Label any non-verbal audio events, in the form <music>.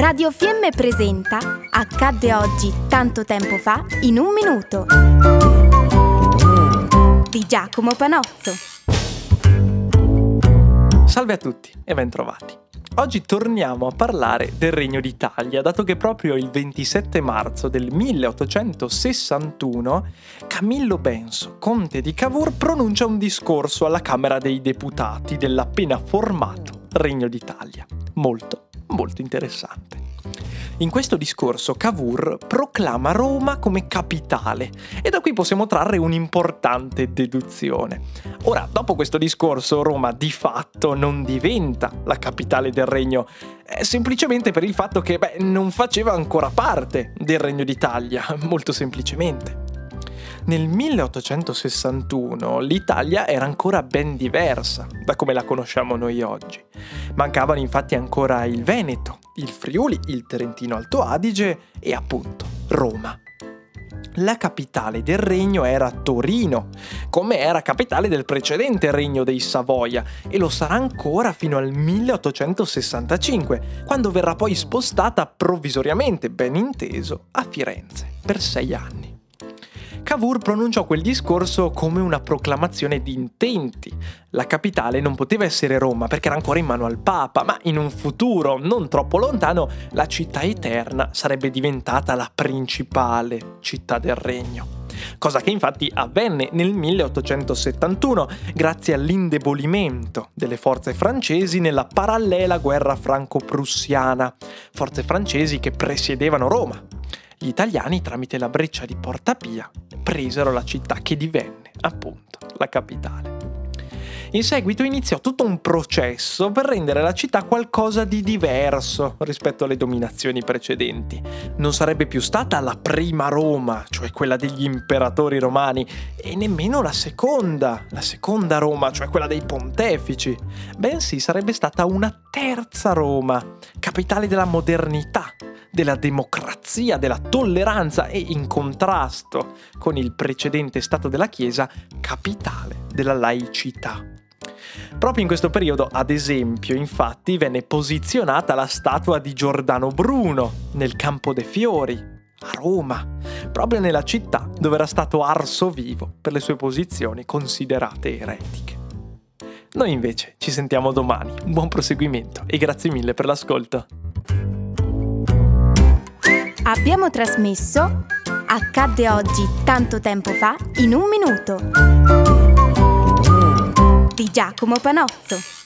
Radio Fiemme presenta Accadde oggi tanto tempo fa in un minuto di Giacomo Panozzo. Salve a tutti e bentrovati. Oggi torniamo a parlare del Regno d'Italia, dato che proprio il 27 marzo del 1861 Camillo Benso, conte di Cavour, pronuncia un discorso alla Camera dei Deputati dell'appena formato Regno d'Italia. Molto, molto interessante. In questo discorso Cavour proclama Roma come capitale e da qui possiamo trarre un'importante deduzione. Ora, dopo questo discorso, Roma di fatto non diventa la capitale del regno, eh, semplicemente per il fatto che beh, non faceva ancora parte del Regno d'Italia, <laughs> molto semplicemente. Nel 1861 l'Italia era ancora ben diversa da come la conosciamo noi oggi. Mancavano infatti ancora il Veneto, il Friuli, il Trentino Alto Adige e appunto Roma. La capitale del regno era Torino, come era capitale del precedente regno dei Savoia, e lo sarà ancora fino al 1865, quando verrà poi spostata provvisoriamente, ben inteso, a Firenze per sei anni. Cavour pronunciò quel discorso come una proclamazione di intenti. La capitale non poteva essere Roma perché era ancora in mano al Papa, ma in un futuro non troppo lontano la città eterna sarebbe diventata la principale città del regno cosa che infatti avvenne nel 1871 grazie all'indebolimento delle forze francesi nella parallela guerra franco-prussiana, forze francesi che presiedevano Roma. Gli italiani, tramite la breccia di Porta Pia, presero la città che divenne, appunto, la capitale. In seguito iniziò tutto un processo per rendere la città qualcosa di diverso rispetto alle dominazioni precedenti. Non sarebbe più stata la prima Roma, cioè quella degli imperatori romani, e nemmeno la seconda, la seconda Roma, cioè quella dei pontefici, bensì sarebbe stata una terza Roma, capitale della modernità, della democrazia, della tolleranza e in contrasto con il precedente stato della Chiesa, capitale della laicità. Proprio in questo periodo, ad esempio, infatti, venne posizionata la statua di Giordano Bruno nel Campo dei Fiori, a Roma, proprio nella città dove era stato arso vivo per le sue posizioni considerate eretiche. Noi invece ci sentiamo domani. Buon proseguimento e grazie mille per l'ascolto. Abbiamo trasmesso Accadde oggi tanto tempo fa in un minuto di Giacomo Panozzo.